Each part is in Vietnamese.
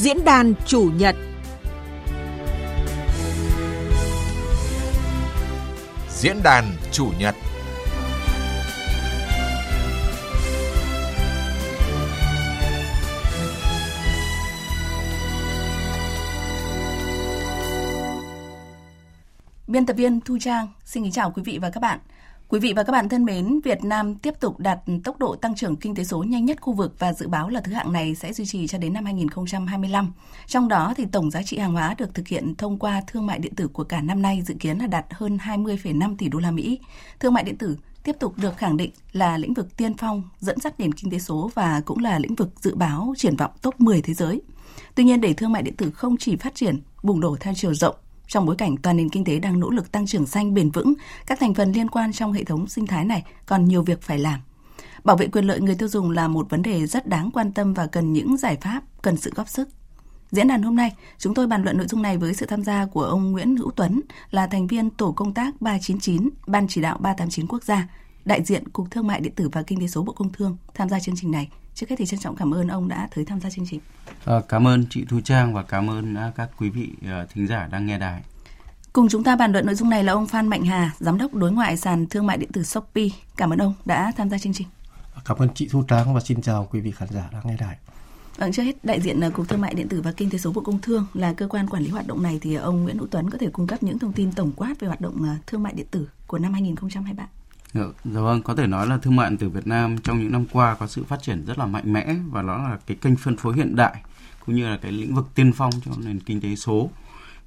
Diễn đàn chủ nhật Diễn đàn chủ nhật Biên tập viên Thu Trang xin kính chào quý vị và các bạn. Quý vị và các bạn thân mến, Việt Nam tiếp tục đạt tốc độ tăng trưởng kinh tế số nhanh nhất khu vực và dự báo là thứ hạng này sẽ duy trì cho đến năm 2025. Trong đó thì tổng giá trị hàng hóa được thực hiện thông qua thương mại điện tử của cả năm nay dự kiến là đạt hơn 20,5 tỷ đô la Mỹ. Thương mại điện tử tiếp tục được khẳng định là lĩnh vực tiên phong dẫn dắt nền kinh tế số và cũng là lĩnh vực dự báo triển vọng top 10 thế giới. Tuy nhiên để thương mại điện tử không chỉ phát triển bùng nổ theo chiều rộng trong bối cảnh toàn nền kinh tế đang nỗ lực tăng trưởng xanh bền vững, các thành phần liên quan trong hệ thống sinh thái này còn nhiều việc phải làm. Bảo vệ quyền lợi người tiêu dùng là một vấn đề rất đáng quan tâm và cần những giải pháp, cần sự góp sức. Diễn đàn hôm nay, chúng tôi bàn luận nội dung này với sự tham gia của ông Nguyễn Hữu Tuấn, là thành viên tổ công tác 399, Ban chỉ đạo 389 quốc gia, đại diện Cục Thương mại điện tử và Kinh tế số Bộ Công Thương tham gia chương trình này. Trước hết thì trân trọng cảm ơn ông đã tới tham gia chương trình. À, cảm ơn chị Thu Trang và cảm ơn à, các quý vị à, thính giả đang nghe đài. Cùng chúng ta bàn luận nội dung này là ông Phan Mạnh Hà, giám đốc đối ngoại sàn thương mại điện tử Shopee. Cảm ơn ông đã tham gia chương trình. Cảm ơn chị Thu Trang và xin chào quý vị khán giả đang nghe đài. Vâng, trước hết đại diện Cục Thương mại điện tử và Kinh tế số Bộ Công Thương là cơ quan quản lý hoạt động này thì ông Nguyễn Hữu Tuấn có thể cung cấp những thông tin tổng quát về hoạt động thương mại điện tử của năm 2023. Dạ, dạ vâng, có thể nói là thương mại điện tử Việt Nam trong những năm qua có sự phát triển rất là mạnh mẽ và đó là cái kênh phân phối hiện đại cũng như là cái lĩnh vực tiên phong cho nền kinh tế số.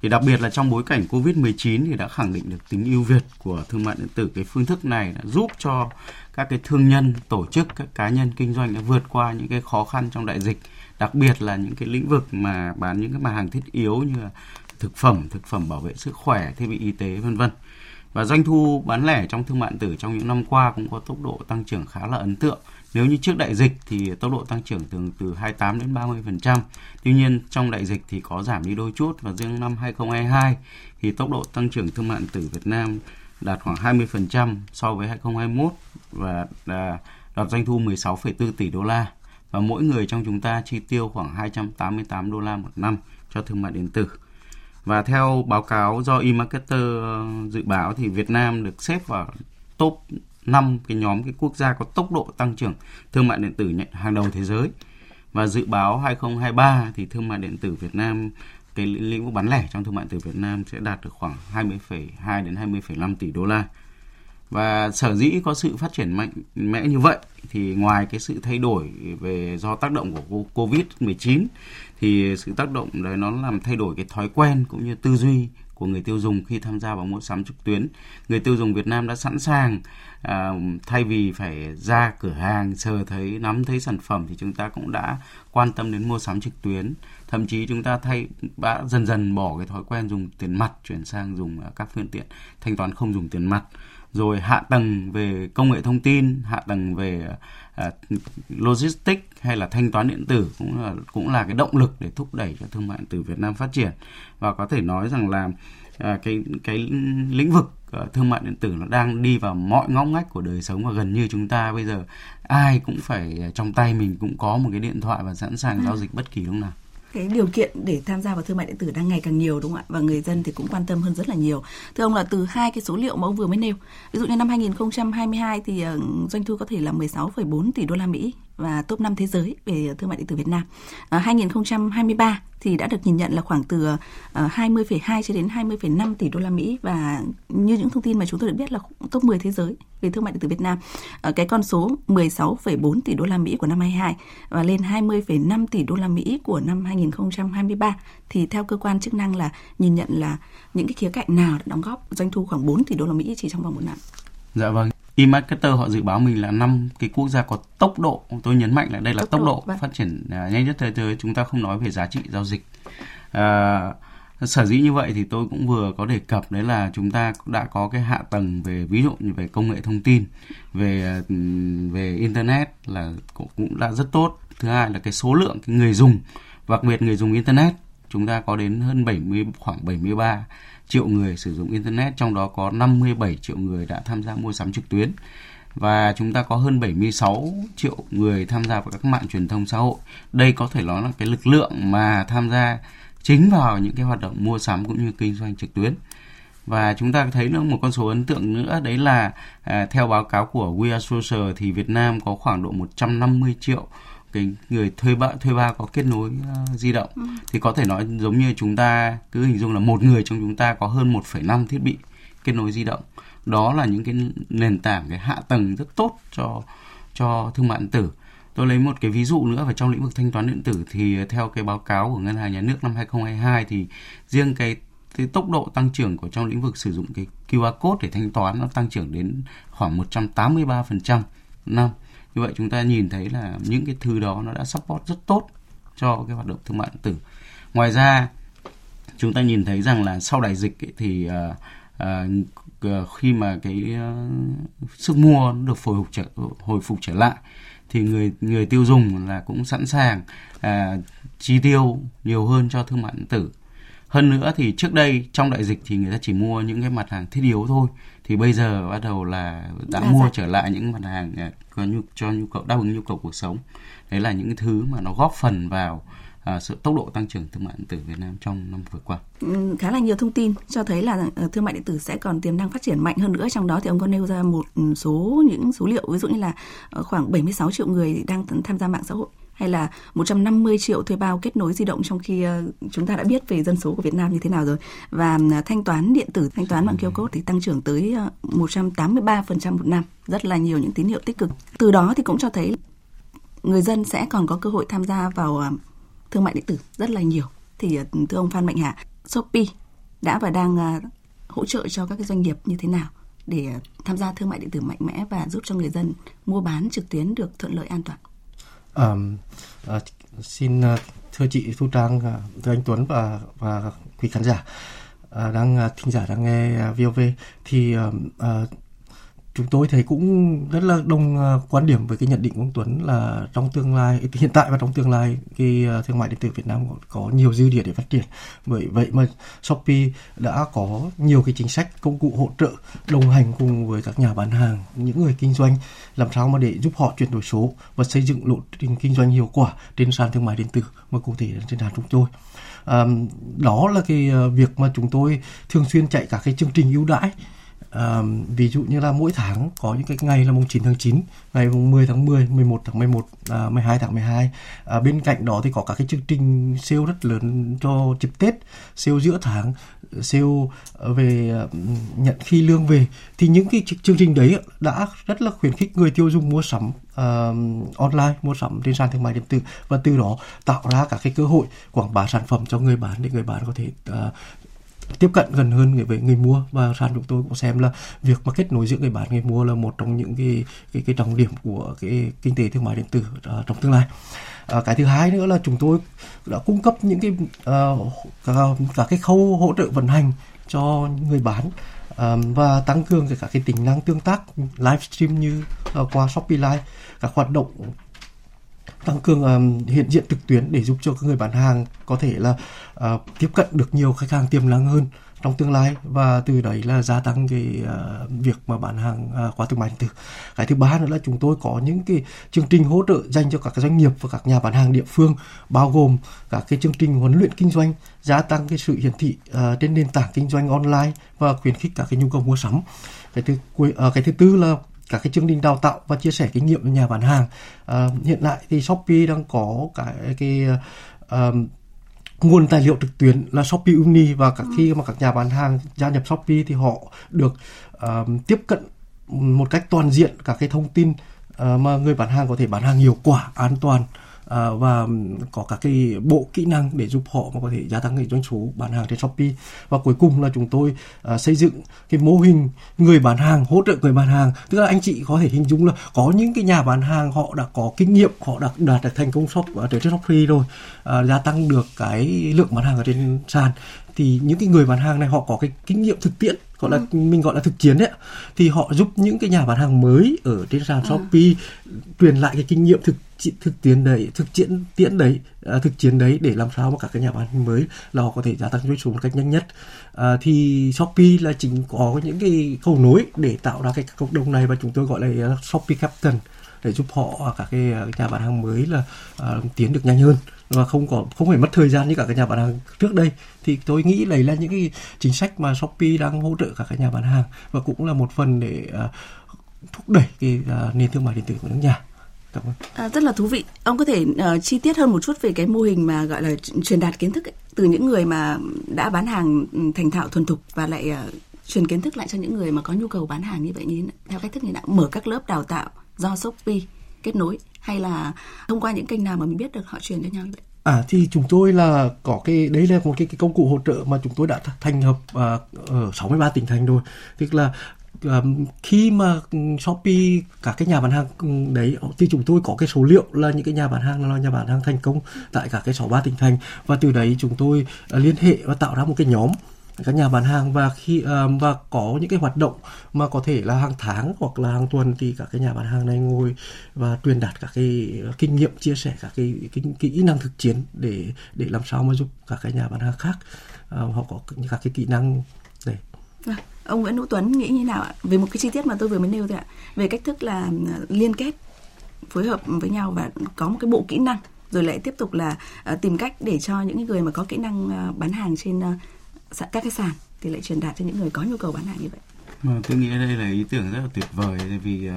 Thì đặc biệt là trong bối cảnh Covid-19 thì đã khẳng định được tính ưu việt của thương mại điện tử. Cái phương thức này đã giúp cho các cái thương nhân, tổ chức, các cá nhân kinh doanh đã vượt qua những cái khó khăn trong đại dịch, đặc biệt là những cái lĩnh vực mà bán những cái mặt hàng thiết yếu như là thực phẩm, thực phẩm bảo vệ sức khỏe, thiết bị y tế vân vân. Và doanh thu bán lẻ trong thương mại điện tử trong những năm qua cũng có tốc độ tăng trưởng khá là ấn tượng. Nếu như trước đại dịch thì tốc độ tăng trưởng thường từ 28 đến 30%. Tuy nhiên trong đại dịch thì có giảm đi đôi chút và riêng năm 2022 thì tốc độ tăng trưởng thương mại điện tử Việt Nam đạt khoảng 20% so với 2021 và à, đạt doanh thu 16,4 tỷ đô la và mỗi người trong chúng ta chi tiêu khoảng 288 đô la một năm cho thương mại điện tử. Và theo báo cáo do eMarketer ờ, dự báo thì Việt Nam được xếp vào top 5 cái nhóm cái quốc gia có tốc độ tăng trưởng thương mại điện tử hàng đầu thế giới. Và dự báo 2023 thì thương mại điện tử Việt Nam cái lĩnh vực bán lẻ trong thương mại điện tử Việt Nam sẽ đạt được khoảng 20,2 đến 20,5 tỷ đô la. Và sở dĩ có sự phát triển mạnh mẽ như vậy thì ngoài cái sự thay đổi về do tác động của Covid-19 thì sự tác động đấy nó làm thay đổi cái thói quen cũng như tư duy của người tiêu dùng khi tham gia vào mua sắm trực tuyến. Người tiêu dùng Việt Nam đã sẵn sàng à, thay vì phải ra cửa hàng chờ thấy nắm thấy sản phẩm thì chúng ta cũng đã quan tâm đến mua sắm trực tuyến. Thậm chí chúng ta thay đã dần dần bỏ cái thói quen dùng tiền mặt chuyển sang dùng à, các phương tiện thanh toán không dùng tiền mặt rồi hạ tầng về công nghệ thông tin hạ tầng về uh, logistics hay là thanh toán điện tử cũng là cũng là cái động lực để thúc đẩy cho thương mại điện tử Việt Nam phát triển. Và có thể nói rằng là uh, cái cái lĩnh vực uh, thương mại điện tử nó đang đi vào mọi ngóc ngách của đời sống và gần như chúng ta bây giờ ai cũng phải trong tay mình cũng có một cái điện thoại và sẵn sàng giao dịch bất kỳ lúc nào. Cái điều kiện để tham gia vào thương mại điện tử đang ngày càng nhiều đúng không ạ? Và người dân thì cũng quan tâm hơn rất là nhiều. Thưa ông là từ hai cái số liệu mà ông vừa mới nêu ví dụ như năm 2022 thì ờ, doanh thu có thể là 16,4 tỷ đô la Mỹ và top 5 thế giới về thương mại điện tử Việt Nam. Ờ, à, 2023 thì đã được nhìn nhận là khoảng từ ờ, uh, 20,2 cho đến 20,5 tỷ đô la Mỹ và như những thông tin mà chúng tôi được biết là top 10 thế giới về thương mại điện tử Việt Nam. À, cái con số 16,4 tỷ đô la Mỹ của năm 22 và lên 20,5 tỷ đô la Mỹ của năm 2023 thì theo cơ quan chức năng là nhìn nhận là những cái khía cạnh nào đã đóng góp doanh thu khoảng 4 tỷ đô la Mỹ chỉ trong vòng một năm. Dạ vâng, eMarketer họ dự báo mình là năm cái quốc gia có tốc độ tôi nhấn mạnh là đây là tốc, tốc độ, độ vâng. phát triển uh, nhanh nhất thế giới. Chúng ta không nói về giá trị giao dịch. Uh, sở dĩ như vậy thì tôi cũng vừa có đề cập đấy là chúng ta đã có cái hạ tầng về ví dụ như về công nghệ thông tin về về internet là cũng đã rất tốt. Thứ hai là cái số lượng cái người dùng đặc biệt người dùng internet chúng ta có đến hơn 70 khoảng 73 triệu người sử dụng internet trong đó có 57 triệu người đã tham gia mua sắm trực tuyến và chúng ta có hơn 76 triệu người tham gia vào các mạng truyền thông xã hội. Đây có thể nói là cái lực lượng mà tham gia chính vào những cái hoạt động mua sắm cũng như kinh doanh trực tuyến. Và chúng ta thấy nữa một con số ấn tượng nữa đấy là à, theo báo cáo của We Are Social thì Việt Nam có khoảng độ 150 triệu cái người thuê bao thuê bao có kết nối uh, di động. Ừ. thì có thể nói giống như chúng ta cứ hình dung là một người trong chúng ta có hơn 1,5 thiết bị kết nối di động. Đó là những cái nền tảng cái hạ tầng rất tốt cho cho thương mại điện tử. Tôi lấy một cái ví dụ nữa về trong lĩnh vực thanh toán điện tử thì theo cái báo cáo của ngân hàng nhà nước năm 2022 thì riêng cái cái tốc độ tăng trưởng của trong lĩnh vực sử dụng cái QR code để thanh toán nó tăng trưởng đến khoảng 183% năm như vậy chúng ta nhìn thấy là những cái thứ đó nó đã support rất tốt cho cái hoạt động thương mại điện tử. Ngoài ra chúng ta nhìn thấy rằng là sau đại dịch ấy, thì uh, uh, khi mà cái uh, sức mua được hồi phục trở hồi phục trở lại thì người người tiêu dùng là cũng sẵn sàng uh, chi tiêu nhiều hơn cho thương mại điện tử. Hơn nữa thì trước đây trong đại dịch thì người ta chỉ mua những cái mặt hàng thiết yếu thôi thì bây giờ bắt đầu là đã Đa mua dạng. trở lại những mặt hàng à, có nhu cho nhu cầu đáp ứng nhu cầu cuộc sống đấy là những cái thứ mà nó góp phần vào à, sự tốc độ tăng trưởng thương mại điện tử Việt Nam trong năm vừa qua. Ừ, khá là nhiều thông tin cho thấy là ờ, thương mại điện tử sẽ còn tiềm năng phát triển mạnh hơn nữa. Trong đó thì ông có nêu ra một số những số liệu ví dụ như là ờ, khoảng 76 triệu người đang tham gia mạng xã hội hay là 150 triệu thuê bao kết nối di động trong khi ờ, chúng ta đã biết về dân số của Việt Nam như thế nào rồi. Và thanh toán điện tử, thanh toán bằng QR code thì tăng trưởng tới ờ, 183% một năm. Rất là nhiều những tín hiệu tích cực. Từ đó thì cũng cho thấy người dân sẽ còn có cơ hội tham gia vào ờ, thương mại điện tử rất là nhiều. Thì thưa ông Phan Mạnh Hà, Shopee đã và đang hỗ trợ cho các cái doanh nghiệp như thế nào để tham gia thương mại điện tử mạnh mẽ và giúp cho người dân mua bán trực tuyến được thuận lợi an toàn? Um, uh, xin uh, thưa chị Thu Trang, uh, thưa anh Tuấn và và quý khán giả uh, đang uh, thính giả đang nghe uh, VOV thì uh, uh, chúng tôi thấy cũng rất là đồng à, quan điểm với cái nhận định của ông Tuấn là trong tương lai hiện tại và trong tương lai cái à, thương mại điện tử Việt Nam có, nhiều dư địa để phát triển. Bởi vậy mà Shopee đã có nhiều cái chính sách công cụ hỗ trợ đồng hành cùng với các nhà bán hàng những người kinh doanh làm sao mà để giúp họ chuyển đổi số và xây dựng lộ trình kinh doanh hiệu quả trên sàn thương mại điện tử mà cụ thể trên sàn chúng tôi. À, đó là cái à, việc mà chúng tôi thường xuyên chạy các cái chương trình ưu đãi À, ví dụ như là mỗi tháng có những cái ngày là mùng 9 tháng 9, ngày mùng 10 tháng 10, 11 tháng 11, à, 12 tháng 12. À, bên cạnh đó thì có các cái chương trình sale rất lớn cho dịp Tết, sale giữa tháng, sale về à, nhận khi lương về. Thì những cái chương trình đấy đã rất là khuyến khích người tiêu dùng mua sắm uh, online, mua sắm trên sàn thương mại điện tử và từ đó tạo ra các cái cơ hội quảng bá sản phẩm cho người bán để người bán có thể uh, tiếp cận gần hơn với người mua. Và sàn chúng tôi cũng xem là việc mà kết nối giữa người bán người mua là một trong những cái cái, cái trọng điểm của cái kinh tế thương mại điện tử uh, trong tương lai. À, cái thứ hai nữa là chúng tôi đã cung cấp những cái uh, cả, cả cái khâu hỗ trợ vận hành cho người bán um, và tăng cường cả cái tính năng tương tác livestream như uh, qua Shopee Live các hoạt động tăng cường ờ, hiện diện trực tuyến để giúp cho các người bán hàng có thể là uh, tiếp cận được nhiều khách hàng tiềm năng hơn trong tương lai và từ đấy là gia tăng cái uh, việc mà bán hàng uh, qua thương mại điện tử. Cái thứ ba nữa là chúng tôi có những cái chương trình hỗ trợ dành cho các doanh nghiệp và các nhà bán hàng địa phương bao gồm các cái chương trình huấn luyện kinh doanh, gia tăng cái sự hiển thị uh, trên nền tảng kinh doanh online và khuyến khích các cái nhu cầu mua sắm. Cái thứ uh, cái thứ tư là các cái chương trình đào tạo và chia sẻ kinh nghiệm với nhà bán hàng. À, hiện tại thì Shopee đang có cái cái uh, nguồn tài liệu trực tuyến là Shopee Uni và các khi mà các nhà bán hàng gia nhập Shopee thì họ được uh, tiếp cận một cách toàn diện các cái thông tin uh, mà người bán hàng có thể bán hàng hiệu quả, an toàn À, và có các cái bộ kỹ năng để giúp họ mà có thể gia tăng cái doanh số bán hàng trên Shopee. Và cuối cùng là chúng tôi ờ, xây dựng cái mô hình người bán hàng hỗ trợ người bán hàng. Tức là anh chị có thể hình dung là có những cái nhà bán hàng họ đã có kinh nghiệm họ đã đạt được thành công shop ở trên Shopee rồi ờ, gia tăng được cái lượng bán hàng ở trên sàn thì những cái người bán hàng này họ có cái kinh nghiệm thực tiễn gọi là ừ. mình gọi là thực chiến đấy thì họ giúp những cái nhà bán hàng mới ở trên sàn à. Shopee truyền lại cái kinh nghiệm thực thực tiễn đấy thực chiến tiễn đấy à, thực chiến đấy để làm sao mà các cái nhà bán mới là họ có thể gia tăng doanh số một cách nhanh nhất à, thì Shopee là chính có những cái cầu nối để tạo ra cái cộng đồng này và chúng tôi gọi là Shopee Captain để giúp họ các cái nhà bán hàng mới là uh, tiến được nhanh hơn và không có không phải mất thời gian như cả các nhà bán hàng trước đây thì tôi nghĩ đấy là những cái chính sách mà Shopee đang hỗ trợ cả các nhà bán hàng và cũng là một phần để uh, thúc đẩy cái uh, nền thương mại điện tử của nước nhà. Cảm ơn. À, rất là thú vị. Ông có thể uh, chi tiết hơn một chút về cái mô hình mà gọi là truyền đạt kiến thức ấy, từ những người mà đã bán hàng ừ, thành thạo thuần thục và lại uh, truyền kiến thức lại cho những người mà có nhu cầu bán hàng như vậy như theo cách thức như nào mở các lớp đào tạo do Shopee kết nối hay là thông qua những kênh nào mà mình biết được họ truyền cho nhau như vậy? À thì chúng tôi là có cái đấy là một cái, cái công cụ hỗ trợ mà chúng tôi đã thành hợp à, ở 63 tỉnh thành rồi. Tức là um, khi mà ừ, Shopee cả cái nhà bán hàng ừ, đấy thì chúng tôi có cái số liệu là những cái nhà bán hàng là nhà bán hàng thành công tại cả cái 63 tỉnh thành và từ đấy chúng tôi uh, liên hệ và tạo ra một cái nhóm các nhà bán hàng và khi uh, và có những cái hoạt động mà có thể là hàng tháng hoặc là hàng tuần thì các cái nhà bán hàng này ngồi và truyền đạt các cái kinh nghiệm chia sẻ các cái, cái kỹ năng thực chiến để để làm sao mà giúp các cái nhà bán hàng khác uh, họ có các cái kỹ năng để à, ông Nguyễn Hữu Tuấn nghĩ như nào ạ? Về một cái chi tiết mà tôi vừa mới nêu thôi ạ. Về cách thức là ờ, liên kết phối hợp với nhau và có một cái bộ kỹ năng rồi lại tiếp tục là uh, tìm cách để cho những người mà có kỹ năng uh, bán hàng trên uh, Dạ, các cái sàn thì lại truyền đạt cho những người có nhu cầu bán hàng như vậy. Mà tôi nghĩ đây là ý tưởng rất là tuyệt vời vì uh,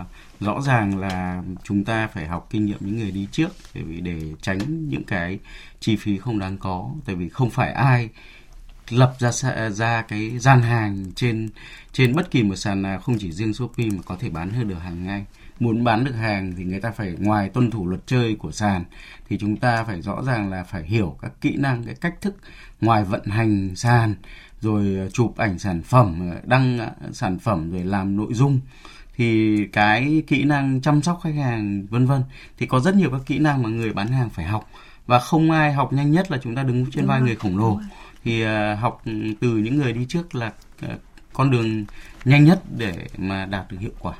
uh, rõ ràng là chúng ta phải học kinh nghiệm những người đi trước để để tránh những cái chi phí không đáng có tại vì không phải ai lập ra ra cái gian hàng trên trên bất kỳ một sàn nào không chỉ riêng Shopee mà có thể bán hơn được hàng ngay. Muốn bán được hàng thì người ta phải ngoài tuân thủ luật chơi của sàn thì chúng ta phải rõ ràng là phải hiểu các kỹ năng cái cách thức ngoài vận hành sàn rồi chụp ảnh sản phẩm đăng sản phẩm rồi làm nội dung thì cái kỹ năng chăm sóc khách hàng vân vân. Thì có rất nhiều các kỹ năng mà người bán hàng phải học. Và không ai học nhanh nhất là chúng ta đứng trên vai người khổng lồ. thì học từ những người đi trước là con đường nhanh nhất để mà đạt được hiệu quả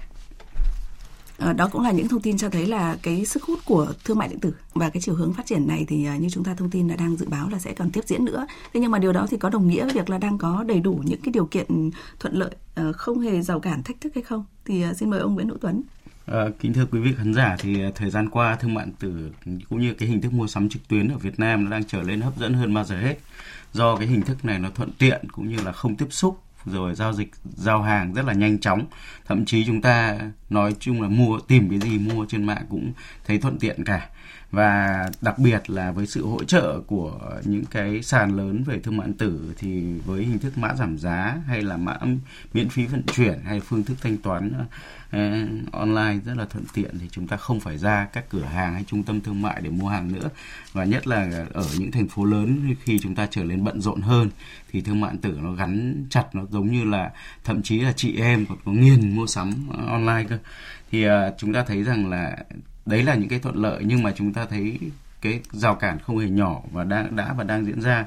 À, đó cũng là những thông tin cho thấy là cái sức hút của thương mại điện tử và cái chiều hướng phát triển này thì ờ, như chúng ta thông tin là đang dự báo là sẽ còn tiếp diễn nữa. Thế nhưng mà điều đó thì có đồng nghĩa với việc là đang có đầy đủ những cái điều kiện thuận lợi, ờ, không hề rào cản thách thức hay không? Thì xin mời ông Nguyễn Hữu Tuấn. À, kính thưa quý vị khán giả thì thời gian qua thương mại điện tử cũng như cái hình thức mua sắm trực tuyến ở Việt Nam nó đang trở lên hấp dẫn hơn bao giờ hết do cái hình thức này nó thuận tiện cũng như là không tiếp xúc rồi giao dịch, giao hàng rất là nhanh chóng. Thậm chí chúng ta nói chung là mua, tìm cái gì mua trên mạng cũng thấy thuận tiện cả và đặc biệt là với sự hỗ trợ của những cái sàn lớn về thương mại điện tử thì với hình thức mã giảm giá hay là mã miễn phí vận chuyển hay phương thức thanh toán uh, online rất là thuận tiện thì chúng ta không phải ra các cửa hàng hay trung tâm thương mại để mua hàng nữa. Và nhất là ở những thành phố lớn khi chúng ta trở nên bận rộn hơn thì thương mại điện tử nó gắn chặt nó giống như là thậm chí là chị em còn có nghiền mua sắm online cơ. Thì uh, chúng ta thấy rằng là đấy là những cái thuận lợi nhưng mà chúng ta thấy cái rào cản không hề nhỏ và đang đã và đang diễn ra.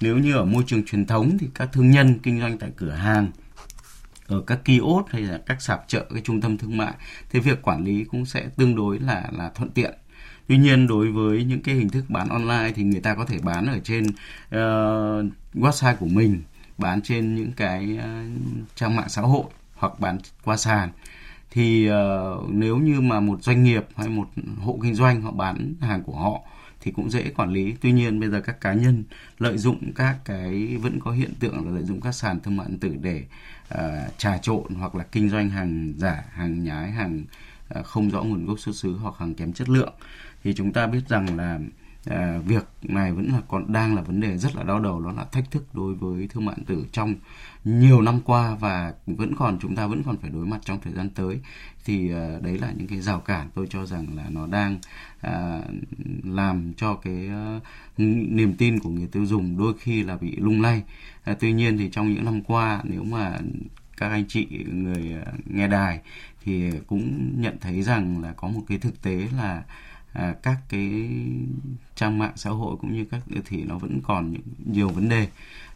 Nếu như ở môi trường truyền thống thì các thương nhân kinh doanh tại cửa hàng ở các kiosk hay là các sạp chợ cái trung tâm thương mại thì việc quản lý cũng sẽ tương đối là là thuận tiện. Tuy nhiên đối với những cái hình thức bán online thì người ta có thể bán ở trên uh, website của mình bán trên những cái uh, trang mạng xã hội hoặc bán qua sàn thì uh, nếu như mà một doanh nghiệp hay một hộ kinh doanh họ bán hàng của họ thì cũng dễ quản lý. Tuy nhiên bây giờ các cá nhân lợi dụng các cái vẫn có hiện tượng là lợi dụng các sàn thương mại điện tử để uh, trà trộn hoặc là kinh doanh hàng giả hàng nhái hàng uh, không rõ nguồn gốc xuất xứ hoặc hàng kém chất lượng. Thì chúng ta biết rằng là à, việc này vẫn là còn đang là vấn đề rất là đau đầu đó là thách thức đối với thương mại điện tử trong nhiều năm qua và vẫn còn chúng ta vẫn còn phải đối mặt trong thời gian tới. Thì à, đấy là những cái rào cản tôi cho rằng là nó đang à, làm cho cái à, niềm tin của người tiêu dùng đôi khi là bị lung lay. À, tuy nhiên thì trong những năm qua nếu mà các anh chị người à, nghe đài thì cũng nhận thấy rằng là có một cái thực tế là à, các cái trang mạng xã hội cũng như các siêu thị nó vẫn còn những nhiều vấn đề.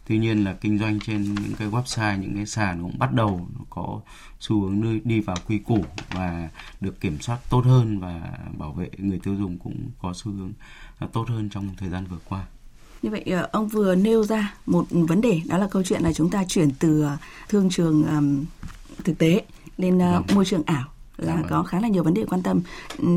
Tuy nhiên là kinh doanh trên những cái website những cái sàn cũng bắt đầu có xu hướng đi, đi vào quy củ và được kiểm soát tốt hơn và bảo vệ người tiêu dùng cũng có xu hướng tốt hơn trong thời gian vừa qua. Như vậy ờ, ông vừa nêu ra một vấn đề đó là câu chuyện là chúng ta chuyển từ ờ, thương trường um, thực tế lên uh, môi trường ảo là có khá là nhiều vấn đề quan tâm.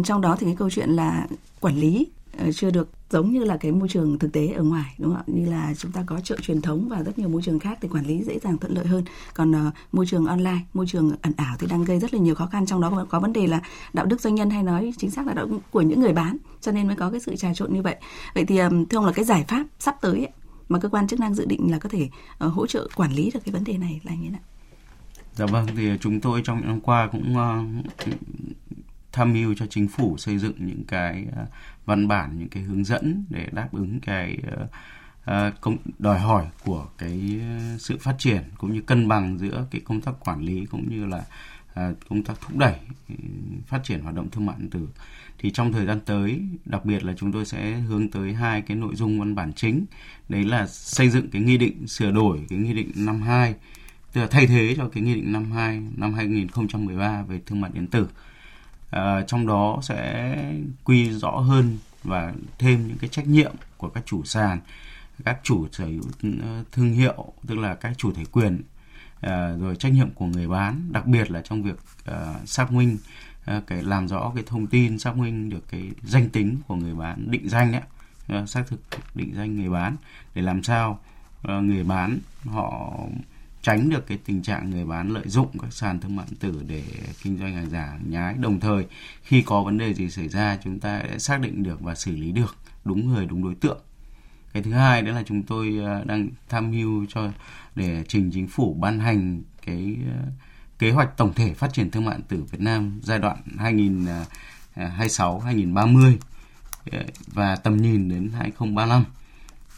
Trong đó thì cái câu chuyện là quản lý chưa được giống như là cái môi trường thực tế ở ngoài đúng không ạ? Như là chúng ta có chợ truyền thống và rất nhiều môi trường khác thì quản lý dễ dàng thuận lợi hơn. Còn uh, môi trường online môi trường ẩn ảo thì đang gây rất là nhiều khó khăn. Trong đó có vấn đề là đạo đức doanh nhân hay nói chính xác là đạo đức của những người bán cho nên mới có cái sự trà trộn như vậy. Vậy thì um, thưa ông là cái giải pháp sắp tới ấy, mà cơ quan chức năng dự định là có thể uh, hỗ trợ quản lý được cái vấn đề này là như thế nào Dạ vâng, thì chúng tôi trong những năm qua cũng uh, tham mưu cho chính phủ xây dựng những cái uh, văn bản những cái hướng dẫn để đáp ứng cái uh, công đòi hỏi của cái sự phát triển cũng như cân bằng giữa cái công tác quản lý cũng như là công tác thúc đẩy ừ, phát triển hoạt động thương mại điện tử. Thì trong thời gian tới đặc biệt là chúng tôi sẽ hướng tới hai cái nội dung văn bản chính. Đấy là xây dựng cái nghị định sửa đổi cái nghị định năm hai tức là thay thế cho cái nghị định năm hai năm 2013 về thương mại điện tử. À, trong đó sẽ quy rõ hơn và thêm những cái trách nhiệm của các chủ sàn các chủ sở hữu ờ, thương hiệu tức là các chủ thể quyền à, rồi trách nhiệm của người bán đặc biệt là trong việc à, xác minh à, cái làm rõ cái thông tin xác minh được cái danh tính của người bán định danh đấy à, xác thực định danh người bán để làm sao à, người bán họ tránh được cái tình trạng người bán lợi dụng các sàn thương mại điện tử để kinh doanh hàng giả, hàng nhái. Đồng thời, khi có vấn đề gì xảy ra, chúng ta sẽ xác định được và xử lý được đúng người, đúng đối tượng. Cái thứ hai đó là chúng tôi ờ, đang tham mưu cho, để trình chính phủ ban hành cái ờ, kế hoạch tổng thể phát triển thương mại điện tử Việt Nam giai đoạn 2026 2030 ờ, à, và tầm nhìn đến 2035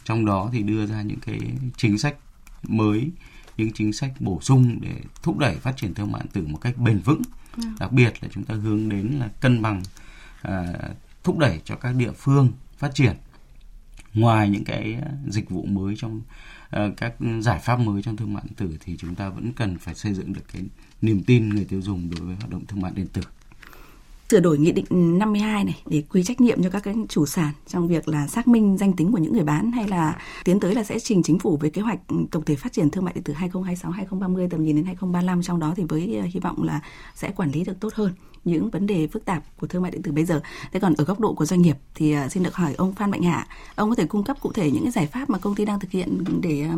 trong đó thì đưa ra những cái chính sách mới những chính sách bổ sung để thúc đẩy phát triển thương mại điện tử một cách bền vững ừ. đặc biệt là chúng ta hướng đến là cân bằng à, thúc đẩy cho các địa phương phát triển ngoài những cái dịch vụ mới trong uh, các giải pháp mới trong thương mại điện tử thì chúng ta vẫn cần phải xây dựng được cái niềm tin người tiêu dùng đối với hoạt động thương mại điện tử sửa đổi nghị định 52 này để quy trách nhiệm cho các cái chủ sản trong việc là xác minh danh tính của những người bán hay là tiến tới là sẽ trình chính phủ về kế hoạch tổng thể phát triển thương mại điện tử 2026 2030 tầm nhìn đến 2035 trong đó thì với ờ, hy vọng là sẽ quản lý được tốt hơn những vấn đề phức tạp của thương mại điện tử bây giờ. Thế còn ở góc độ của doanh nghiệp thì ờ, xin được hỏi ông Phan Mạnh Hạ, ông có thể cung cấp cụ thể những cái giải pháp mà công ty đang thực hiện để ờ,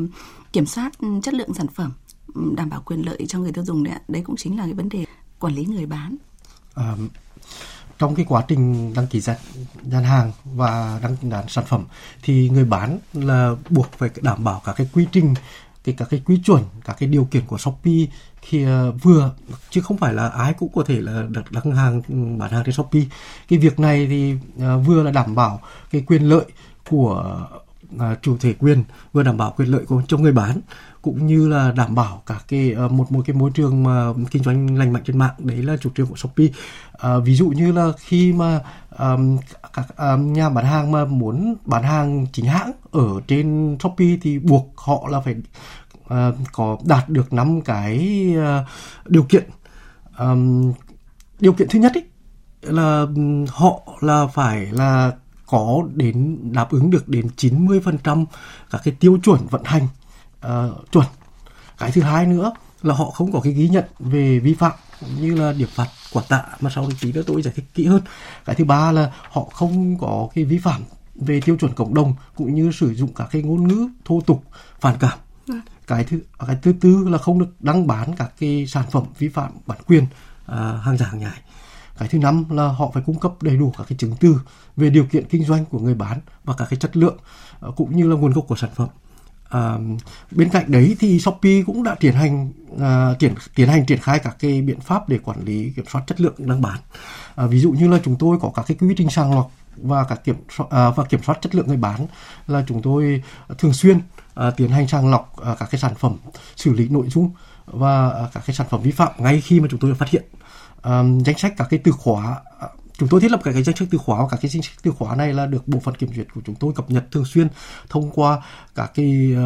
kiểm soát ừ, chất lượng sản phẩm ừ, đảm bảo quyền lợi cho người tiêu dùng đấy Đấy cũng chính là cái vấn đề quản lý người bán. À, trong cái quá trình đăng ký gian, gian hàng và đăng ký sản phẩm thì người bán là buộc phải đảm bảo cả cái quy trình cái các cái quy chuẩn các cái điều kiện của Shopee khi uh, ờ, vừa chứ không phải là ai cũng có thể là đặt đăng hàng ừ, bán hàng trên Shopee. Cái việc này thì uh, vừa là đảm bảo cái quyền lợi của À, chủ thể quyền vừa đảm bảo quyền lợi của cho người bán cũng như là đảm bảo cả cái à, một một cái môi trường mà kinh doanh lành mạnh trên mạng. Đấy là chủ trương của Shopee. À, ví dụ như là khi mà um, các um, nhà bán hàng mà muốn bán hàng chính hãng ở trên Shopee thì buộc họ là phải uh, có đạt được năm cái uh, điều kiện. Um, điều kiện thứ nhất ý, là họ là phải là có đến đáp ứng được đến 90% các cái tiêu chuẩn vận hành uh, chuẩn. Cái thứ hai nữa là họ không có cái ghi nhận về vi phạm như là điểm phạt quả tạ mà sau tí nữa tôi giải thích kỹ hơn. Cái thứ ba là họ không có cái vi phạm về tiêu chuẩn cộng đồng cũng như sử dụng các cái ngôn ngữ thô tục phản cảm. À. cái thứ cái thứ tư là không được đăng bán các cái sản phẩm vi phạm bản quyền à, hàng giả hàng nhái cái thứ năm là họ phải cung cấp đầy đủ các cái chứng từ về điều kiện kinh doanh của người bán và các cái chất lượng ờ, cũng như là nguồn gốc của sản phẩm À, bên cạnh đấy thì Shopee cũng đã tiến hành à, tiến tiến hành triển khai các cái biện pháp để quản lý kiểm soát chất lượng đang bán. À, ví dụ như là chúng tôi có các cái quy trình sàng lọc và các kiểm à, và kiểm soát chất lượng người bán là chúng tôi thường xuyên à, tiến hành sàng lọc à, các cái sản phẩm xử lý nội dung và à, các cái sản phẩm vi phạm ngay khi mà chúng tôi phát hiện à, danh sách các cái từ khóa chúng tôi thiết lập cái, cái danh sách từ khóa và các cái danh sách từ khóa này là được bộ phận kiểm duyệt của chúng tôi cập nhật thường xuyên thông qua các cái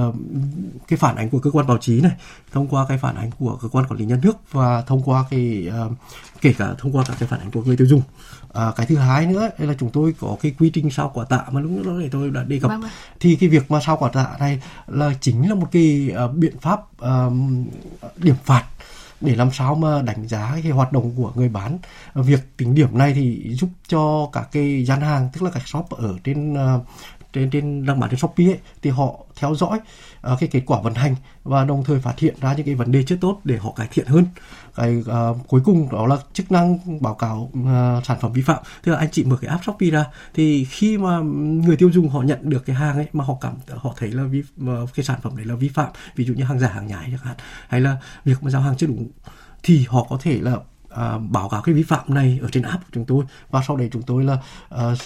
cái phản ánh của cơ quan báo chí này thông qua cái phản ánh của cơ quan quản lý nhà nước và thông qua cái uh, kể cả thông qua các cái phản ánh của người tiêu dùng à, cái thứ hai nữa là chúng tôi có cái quy trình sao quả tạ mà lúc đó thì tôi đã đề cập vâng. thì cái việc mà sao quả tạ này là chính là một cái uh, biện pháp uh, điểm phạt để làm sao mà đánh giá cái hoạt động của người bán. Việc tính điểm này thì giúp cho các cái gian hàng, tức là các shop ở trên à, trên trên đang bán trên shopee ấy, thì họ theo dõi uh, cái kết quả vận hành và đồng thời phát hiện ra những cái vấn đề chưa tốt để họ cải thiện hơn. Cái uh, cuối cùng đó là chức năng báo cáo uh, sản phẩm vi phạm. Tức là anh chị mở cái app shopee ra thì khi mà người tiêu dùng họ nhận được cái hàng ấy mà họ cảm họ thấy là vi cái sản phẩm đấy là vi phạm ví dụ như hàng giả hàng nhái chẳng hạn hay là việc mà giao hàng chưa đúng thì họ có thể là à, báo cáo cái vi phạm này ở trên app của chúng tôi. Và sau đấy chúng tôi là uh,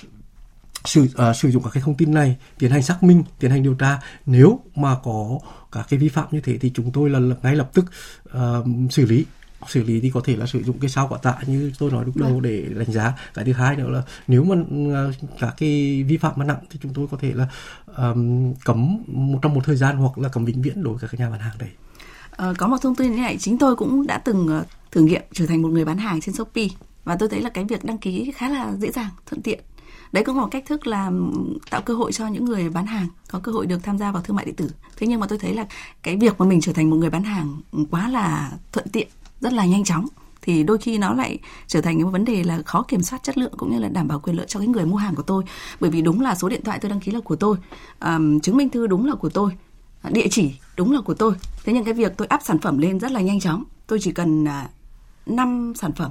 sử uh, sử dụng các cái thông tin này tiến hành xác minh tiến hành điều tra. Nếu mà có các cái vi phạm như thế thì chúng tôi là ngay lập tức uh, xử lý. Xử lý thì có thể là sử dụng cái sao quả tạ như tôi nói lúc đầu vâng. để đánh giá. Cái thứ hai nữa là nếu mà uh, các cái vi phạm mà nặng thì chúng tôi có thể là um, cấm một trong một thời gian hoặc là cấm vĩnh viễn đối với các nhà bán hàng đấy. À, có một thông tin như này chính tôi cũng đã từng uh, thử nghiệm trở thành một người bán hàng trên shopee. Và tôi thấy là cái việc đăng ký khá là dễ dàng thuận tiện đấy cũng là một cách thức là tạo cơ hội cho những người bán hàng có cơ hội được tham gia vào thương mại điện tử. Thế nhưng mà tôi thấy là cái việc mà mình trở thành một người bán hàng quá là thuận tiện rất là nhanh chóng thì đôi khi nó lại trở thành một vấn đề là khó kiểm soát chất lượng cũng như là đảm bảo quyền lợi cho cái người mua hàng của tôi. Bởi vì đúng là số điện thoại tôi đăng ký là của tôi um, chứng minh thư đúng là của tôi địa chỉ đúng là của tôi. Thế nhưng cái việc tôi áp sản phẩm lên rất là nhanh chóng. Tôi chỉ cần à, uh, 5 sản phẩm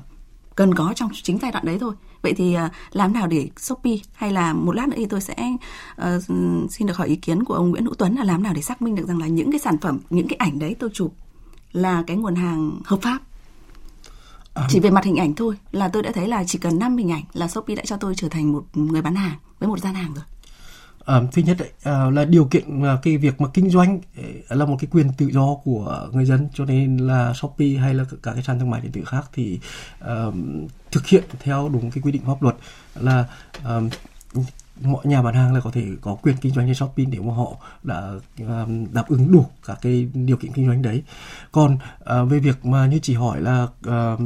cần có trong chính giai đoạn đấy thôi vậy thì uh, làm nào để shopee hay là một lát nữa thì tôi sẽ uh, xin được hỏi ý kiến của ông nguyễn hữu tuấn là làm nào để xác minh được rằng là những cái sản phẩm những cái ảnh đấy tôi chụp là cái nguồn hàng hợp pháp à. chỉ về mặt hình ảnh thôi là tôi đã thấy là chỉ cần 5 hình ảnh là shopee đã cho tôi trở thành một người bán hàng với một gian hàng rồi À, thứ nhất đấy, à, ờ, là điều kiện à, cái việc mà kinh doanh ờ, là một cái quyền tự do của người dân cho nên là Shopee hay là cả cái sàn thương mại điện tử khác thì à, thực hiện theo đúng cái quy định pháp luật là à, mọi nhà bán hàng là có thể có quyền kinh doanh trên Shopee nếu mà họ đã um, đáp ứng đủ các cái điều kiện kinh doanh đấy. Còn uh, về việc mà như chị hỏi là uh,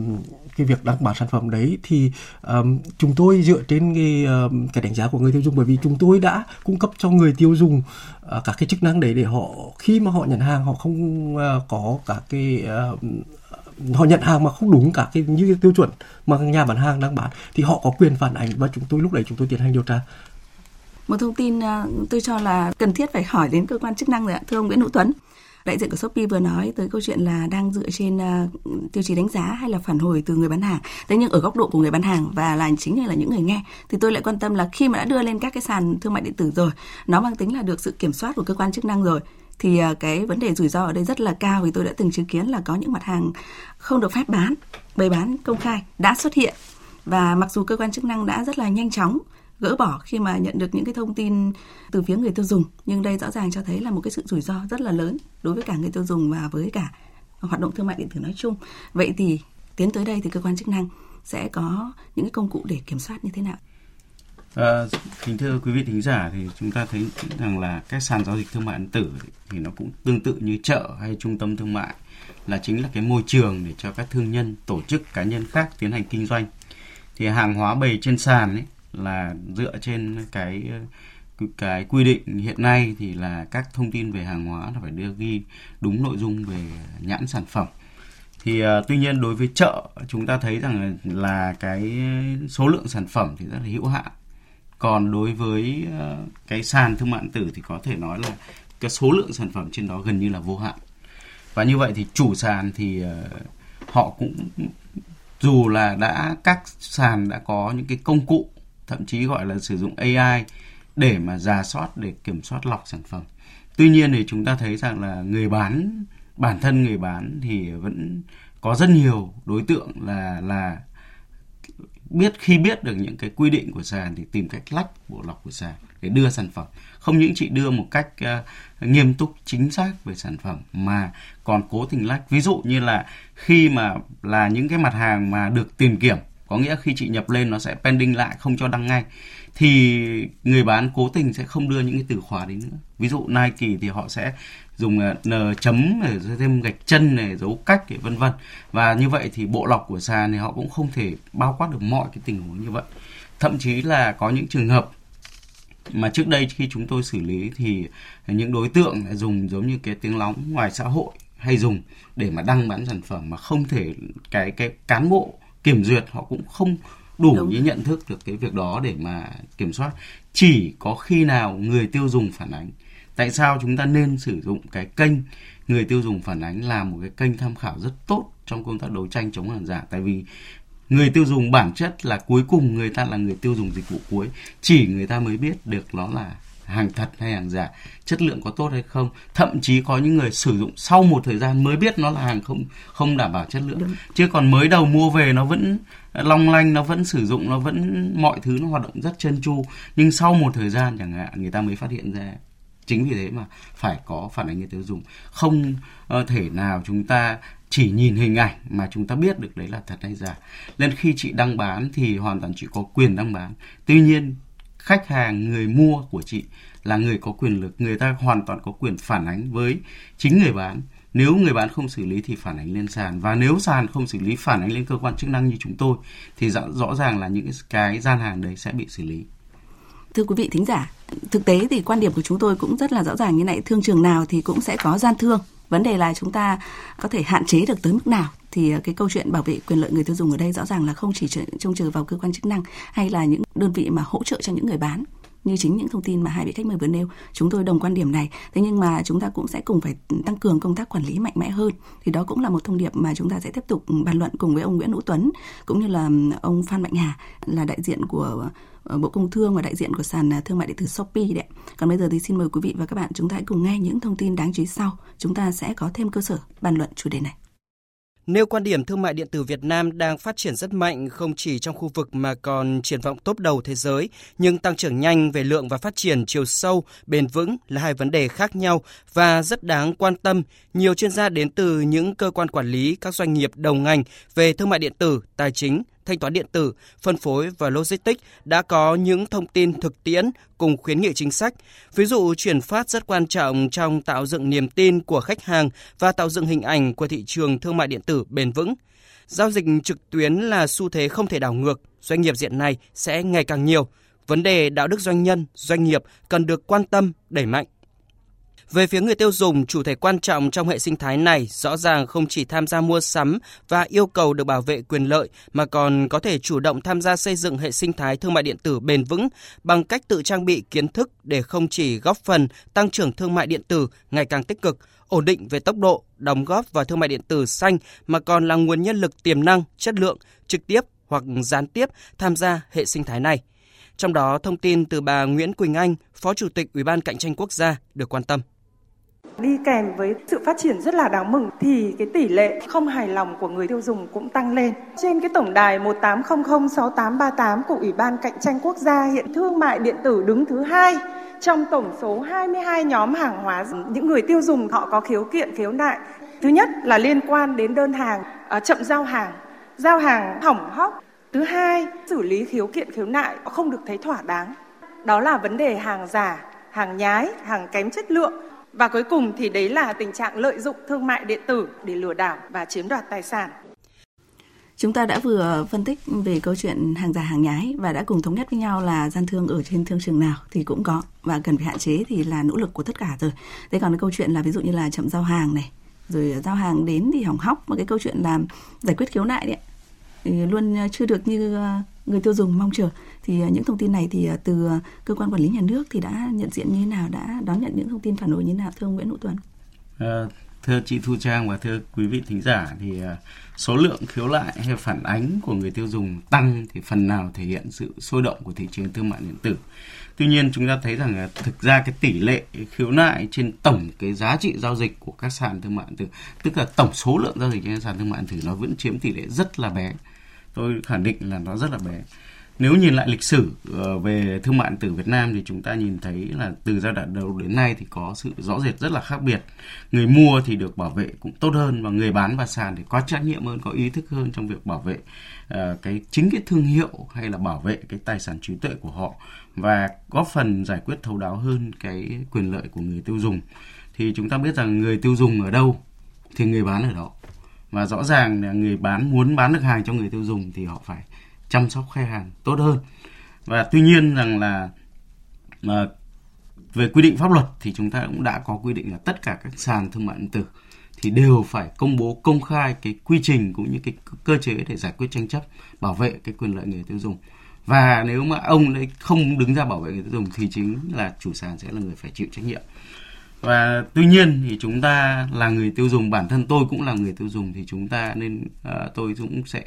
cái việc đăng bán sản phẩm đấy thì um, chúng tôi dựa trên cái, um, cái đánh giá của người tiêu dùng bởi vì chúng tôi đã cung cấp cho người tiêu dùng uh, các cái chức năng đấy để họ khi mà họ nhận hàng họ không uh, có các cái uh, họ nhận hàng mà không đúng cả cái như tiêu chuẩn mà nhà bán hàng đang bán thì họ có quyền phản ánh và chúng tôi lúc đấy chúng tôi tiến hành điều tra một thông tin à, tôi cho là cần thiết phải hỏi đến cơ quan chức năng rồi ạ. Thưa ông Nguyễn Hữu Tuấn đại diện của Shopee vừa nói tới câu chuyện là đang dựa trên à, tiêu chí đánh giá hay là phản hồi từ người bán hàng. Thế nhưng ở góc độ của người bán hàng và là chính là những người nghe thì tôi lại quan tâm là khi mà đã đưa lên các cái sàn thương mại điện tử rồi, nó mang tính là được sự kiểm soát của cơ quan chức năng rồi thì à, cái vấn đề rủi ro ở đây rất là cao. Vì tôi đã từng chứng kiến là có những mặt hàng không được phép bán, bày bán công khai đã xuất hiện. Và mặc dù cơ quan chức năng đã rất là nhanh chóng gỡ bỏ khi mà nhận được những cái thông tin từ phía người tiêu dùng. Nhưng đây rõ ràng cho thấy là một cái sự rủi ro rất là lớn đối với cả người tiêu dùng và với cả hoạt động thương mại điện tử nói chung. Vậy thì tiến tới đây thì cơ quan chức năng sẽ có những cái công cụ để kiểm soát như thế nào? À, kính thưa quý vị thính giả thì chúng ta thấy rằng là các sàn giao dịch thương mại điện tử thì nó cũng tương tự như chợ hay trung tâm thương mại là chính là cái môi trường để cho các thương nhân tổ chức cá nhân khác tiến hành kinh doanh. Thì hàng hóa bày trên sàn ấy là dựa trên cái cái quy định hiện nay thì là các thông tin về hàng hóa là phải đưa ghi đúng nội dung về nhãn sản phẩm. Thì uh, tuy nhiên đối với chợ chúng ta thấy rằng là, là cái số lượng sản phẩm thì rất là hữu hạn. Còn đối với uh, cái sàn thương mại điện tử thì có thể nói là cái số lượng sản phẩm trên đó gần như là vô hạn. Và như vậy thì chủ sàn thì uh, họ cũng dù là đã các sàn đã có những cái công cụ thậm chí gọi là sử dụng AI để mà giả soát để kiểm soát lọc sản phẩm. Tuy nhiên thì chúng ta thấy rằng là người bán bản thân người bán thì vẫn có rất nhiều đối tượng là là biết khi biết được những cái quy định của sàn thì tìm cách lách bộ lọc của sàn để đưa sản phẩm không những chỉ đưa một cách uh, nghiêm túc chính xác về sản phẩm mà còn cố tình lách ví dụ như là khi mà là những cái mặt hàng mà được tìm kiểm có nghĩa khi chị nhập lên nó sẽ pending lại, không cho đăng ngay. Thì người bán cố tình sẽ không đưa những cái từ khóa đấy nữa. Ví dụ Nike thì họ sẽ dùng ờ, n chấm để thêm gạch chân này, dấu cách để vân vân. Và như vậy thì bộ lọc của sàn thì họ cũng không thể bao quát được mọi cái tình huống như vậy. Thậm chí là có những trường hợp mà trước đây khi chúng tôi xử lý thì những đối tượng dùng giống như cái tiếng lóng ngoài xã hội hay dùng để mà đăng bán sản phẩm mà không thể, cái cái cán bộ kiểm duyệt họ cũng không đủ Đúng. nhận thức được cái việc đó để mà kiểm soát. Chỉ có khi nào người tiêu dùng phản ánh. Tại sao chúng ta nên sử dụng cái kênh người tiêu dùng phản ánh là một cái kênh tham khảo rất tốt trong công tác đấu tranh chống hàng giả? Tại vì người tiêu dùng bản chất là cuối cùng người ta là người tiêu dùng dịch vụ cuối. Chỉ người ta mới biết được nó là hàng thật hay hàng giả chất lượng có tốt hay không. Thậm chí có những người sử dụng sau một thời gian mới biết nó là hàng không không đảm bảo chất lượng. Đúng. chứ còn mới đầu mua về nó vẫn long lanh nó vẫn sử dụng nó vẫn mọi thứ nó hoạt động rất chân chu nhưng sau một thời gian chẳng hạn người ta mới phát hiện ra. Chính vì thế mà phải có phản ánh người tiêu dùng. Không uh, thể nào chúng ta chỉ nhìn hình ảnh mà chúng ta biết được đấy là thật hay giả. Nên khi chị đăng bán thì hoàn toàn chị có quyền đăng bán. Tuy nhiên khách hàng người mua của chị là người có quyền lực người ta hoàn toàn có quyền phản ánh với chính người bán. Nếu người bán không xử lý thì phản ánh lên sàn. Và nếu sàn không xử lý phản ánh lên cơ quan chức năng như chúng tôi thì rõ, rõ ràng là những cái gian hàng đấy sẽ bị xử lý. Thưa quý vị thính giả thực tế thì quan điểm của chúng tôi cũng rất là rõ ràng như này. Thương trường nào thì cũng sẽ có gian thương. Vấn đề là chúng ta có thể hạn chế được tới mức nào thì ờ, cái câu chuyện bảo vệ quyền lợi người tiêu dùng ở đây rõ ràng là không chỉ trông chờ vào cơ quan chức năng hay là những đơn vị mà hỗ trợ cho những người bán, như chính những thông tin mà hai vị khách mời vừa nêu chúng tôi đồng quan điểm này thế nhưng mà chúng ta cũng sẽ cùng phải tăng cường công tác quản lý mạnh mẽ hơn thì đó cũng là một thông điệp mà chúng ta sẽ tiếp tục bàn luận cùng với ông Nguyễn Hữu Tuấn cũng như là ông Phan Mạnh Hà là đại diện của ờ, Bộ Công Thương và đại diện của sàn ờ, thương mại điện tử Shopee đấy. Còn bây giờ thì xin mời quý vị và các bạn chúng ta hãy cùng nghe những thông tin đáng chú ý sau. Chúng ta sẽ có thêm cơ sở bàn luận chủ đề này nêu quan điểm thương mại điện tử Việt Nam đang phát triển rất mạnh không chỉ trong khu vực mà còn triển vọng tốt đầu thế giới, nhưng tăng trưởng nhanh về lượng và phát triển chiều sâu, bền vững là hai vấn đề khác nhau và rất đáng quan tâm. Nhiều chuyên gia đến từ những cơ quan quản lý, các doanh nghiệp đầu ngành về thương mại điện tử, tài chính, thanh toán điện tử, phân phối và logistics đã có những thông tin thực tiễn cùng khuyến nghị chính sách. Ví dụ chuyển phát rất quan trọng trong tạo dựng niềm tin của khách hàng và tạo dựng hình ảnh của thị trường thương mại điện tử bền vững. Giao dịch trực tuyến là xu thế không thể đảo ngược, doanh nghiệp diện này sẽ ngày càng nhiều. Vấn đề đạo đức doanh nhân, doanh nghiệp cần được quan tâm, đẩy mạnh. Về phía người tiêu dùng, chủ thể quan trọng trong hệ sinh thái này rõ ràng không chỉ tham gia mua sắm và yêu cầu được bảo vệ quyền lợi mà còn có thể chủ động tham gia xây dựng hệ sinh thái thương mại điện tử bền vững bằng cách tự trang bị kiến thức để không chỉ góp phần tăng trưởng thương mại điện tử ngày càng tích cực, ổn định về tốc độ, đóng góp vào thương mại điện tử xanh mà còn là nguồn nhân lực tiềm năng, chất lượng, trực tiếp hoặc gián tiếp tham gia hệ sinh thái này. Trong đó, thông tin từ bà Nguyễn Quỳnh Anh, Phó Chủ tịch Ủy ban Cạnh tranh Quốc gia được quan tâm. Đi kèm với sự phát triển rất là đáng mừng thì cái tỷ lệ không hài lòng của người tiêu dùng cũng tăng lên. Trên cái tổng đài 18006838 của Ủy ban Cạnh tranh Quốc gia hiện thương mại điện tử đứng thứ hai trong tổng số 22 nhóm hàng hóa những người tiêu dùng họ có khiếu kiện khiếu nại. Thứ nhất là liên quan đến đơn hàng à, chậm giao hàng, giao hàng hỏng hóc. Thứ hai, xử lý khiếu kiện khiếu nại không được thấy thỏa đáng. Đó là vấn đề hàng giả, hàng nhái, hàng kém chất lượng và cuối cùng thì đấy là tình trạng lợi dụng thương mại điện tử để lừa đảo và chiếm đoạt tài sản. Chúng ta đã vừa phân tích về câu chuyện hàng giả hàng nhái và đã cùng thống nhất với nhau là gian thương ở trên thương trường nào thì cũng có và cần phải hạn chế thì là nỗ lực của tất cả rồi. Thế còn cái câu chuyện là ví dụ như là chậm giao hàng này, rồi giao hàng đến thì hỏng hóc và cái câu chuyện là giải quyết khiếu nại đấy thì luôn chưa được như người tiêu dùng mong chờ. Thì à, những thông tin này thì à, từ à, cơ quan quản lý nhà nước thì đã nhận diện như thế nào đã đón nhận những thông tin phản hồi như thế nào thưa ông Nguyễn Hữu Tuấn? À, thưa chị Thu Trang và thưa quý vị thính giả thì số lượng khiếu nại hay phản ánh của người tiêu dùng tăng thì phần nào thể hiện sự sôi động của thị trường thương mại điện tử. Tuy nhiên chúng ta thấy rằng là thực ra cái tỷ lệ khiếu nại trên tổng cái giá trị giao dịch của các sàn thương mại điện tử, tức là tổng số lượng giao dịch trên sàn thương mại điện tử nó vẫn chiếm tỷ lệ rất là bé tôi khẳng định là nó rất là bé nếu nhìn lại lịch sử ờ, về thương mại điện tử Việt Nam thì chúng ta nhìn thấy là từ giai đoạn đầu đến nay thì có sự rõ rệt rất là khác biệt. Người mua thì được bảo vệ cũng tốt hơn và người bán và sàn thì có trách nhiệm hơn, có ý thức hơn trong việc bảo vệ ờ, cái chính cái thương hiệu hay là bảo vệ cái tài sản trí tuệ của họ và góp phần giải quyết thấu đáo hơn cái quyền lợi của người tiêu dùng. Thì chúng ta biết rằng người tiêu dùng ở đâu thì người bán ở đó. Và rõ ràng là người bán, muốn bán được hàng cho người tiêu dùng thì họ phải chăm sóc khách hàng tốt hơn. Và tuy nhiên rằng là mà về quy định pháp luật thì chúng ta cũng đã có quy định là tất cả các sàn thương mại điện tử thì đều phải công bố, công khai cái quy trình cũng như cái cơ chế để giải quyết tranh chấp, bảo vệ cái quyền lợi người tiêu dùng. Và nếu mà ông ấy không đứng ra bảo vệ người tiêu dùng thì chính là chủ sàn sẽ là người phải chịu trách nhiệm và tuy nhiên thì chúng ta là người tiêu dùng bản thân tôi cũng là người tiêu dùng thì chúng ta nên uh, tôi cũng sẽ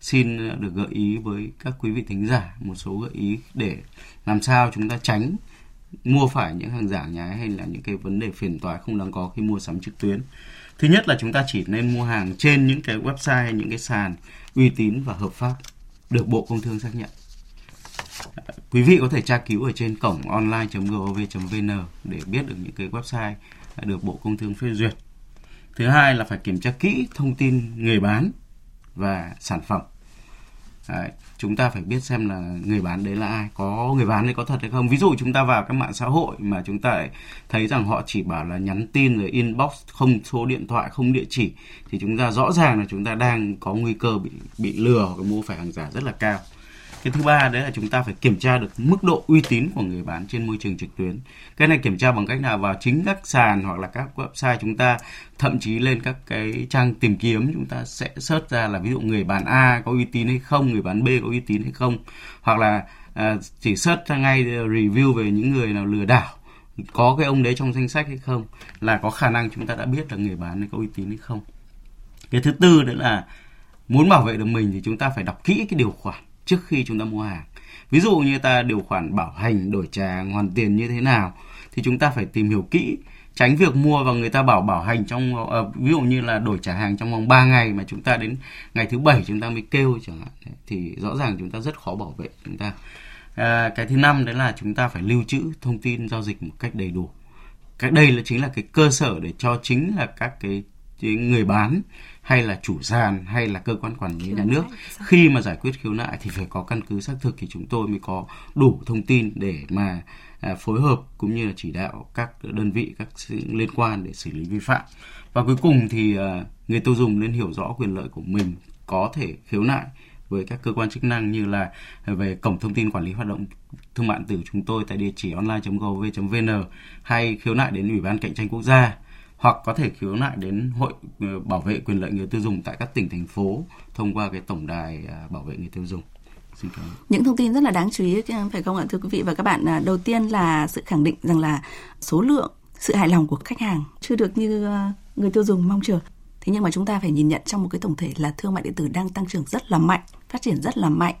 xin được gợi ý với các quý vị thính giả một số gợi ý để làm sao chúng ta tránh mua phải những hàng giả nhái hay là những cái vấn đề phiền toái không đáng có khi mua sắm trực tuyến. Thứ nhất là chúng ta chỉ nên mua hàng trên những cái website hay những cái sàn uy tín và hợp pháp được bộ công thương xác nhận. Quý vị có thể tra cứu ở trên cổng online.gov.vn để biết được những cái website được Bộ Công Thương phê duyệt. Thứ hai là phải kiểm tra kỹ thông tin người bán và sản phẩm. Đấy, chúng ta phải biết xem là người bán đấy là ai, có người bán đấy có thật hay không. Ví dụ chúng ta vào các mạng xã hội mà chúng ta thấy rằng họ chỉ bảo là nhắn tin rồi inbox không số điện thoại, không địa chỉ thì chúng ta rõ ràng là chúng ta đang có nguy cơ bị bị lừa hoặc mua phải hàng giả rất là cao cái thứ ba đấy là chúng ta phải kiểm tra được mức độ uy tín của người bán trên môi trường trực tuyến. Cái này kiểm tra bằng cách nào? Vào chính các sàn hoặc là các website chúng ta thậm chí lên các cái trang tìm kiếm chúng ta sẽ search ra là ví dụ người bán A có uy tín hay không người bán B có uy tín hay không. Hoặc là à, chỉ search ra ngay review về những người nào lừa đảo có cái ông đấy trong danh sách hay không là có khả năng chúng ta đã biết là người bán này có uy tín hay không. Cái thứ tư nữa là muốn bảo vệ được mình thì chúng ta phải đọc kỹ cái điều khoản trước khi chúng ta mua hàng. Ví dụ như ta điều khoản bảo hành đổi trả hoàn tiền như thế nào thì chúng ta phải tìm hiểu kỹ tránh việc mua và người ta bảo bảo hành trong uh, ví dụ như là đổi trả hàng trong vòng 3 ngày mà chúng ta đến ngày thứ bảy chúng ta mới kêu chẳng hạn. Thì rõ ràng chúng ta rất khó bảo vệ. Chúng ta à, cái thứ năm đấy là chúng ta phải lưu trữ thông tin giao dịch một cách đầy đủ. Cái đây là chính là cái cơ sở để cho chính là các cái người bán hay là chủ sàn hay là cơ quan quản lý nhà nước. khi mà giải quyết khiếu nại thì phải có căn cứ xác thực thì chúng tôi mới có đủ thông tin để mà à, phối hợp cũng như là chỉ đạo các đơn vị các liên quan để xử lý vi phạm. Và cuối cùng thì à, người tiêu dùng nên hiểu rõ quyền lợi của mình có thể khiếu nại với các cơ quan chức năng như là về cổng thông tin quản lý hoạt động thương mại điện tử chúng tôi tại địa chỉ online.gov.vn hay khiếu nại đến ủy ban cạnh tranh quốc gia hoặc có thể khiếu nại đến hội ờ, bảo vệ quyền lợi người tiêu dùng tại các tỉnh thành phố thông qua cái tổng đài à, bảo vệ người tiêu dùng. Những thông tin rất là đáng chú ý ờ, phải không ạ thưa quý vị và các bạn. À, đầu tiên là sự khẳng định rằng là số lượng sự hài lòng của khách hàng chưa được như ờ, người tiêu dùng mong chờ. Thế nhưng mà chúng ta phải nhìn nhận trong một cái tổng thể là thương mại điện tử đang tăng trưởng rất là mạnh, phát triển rất là mạnh.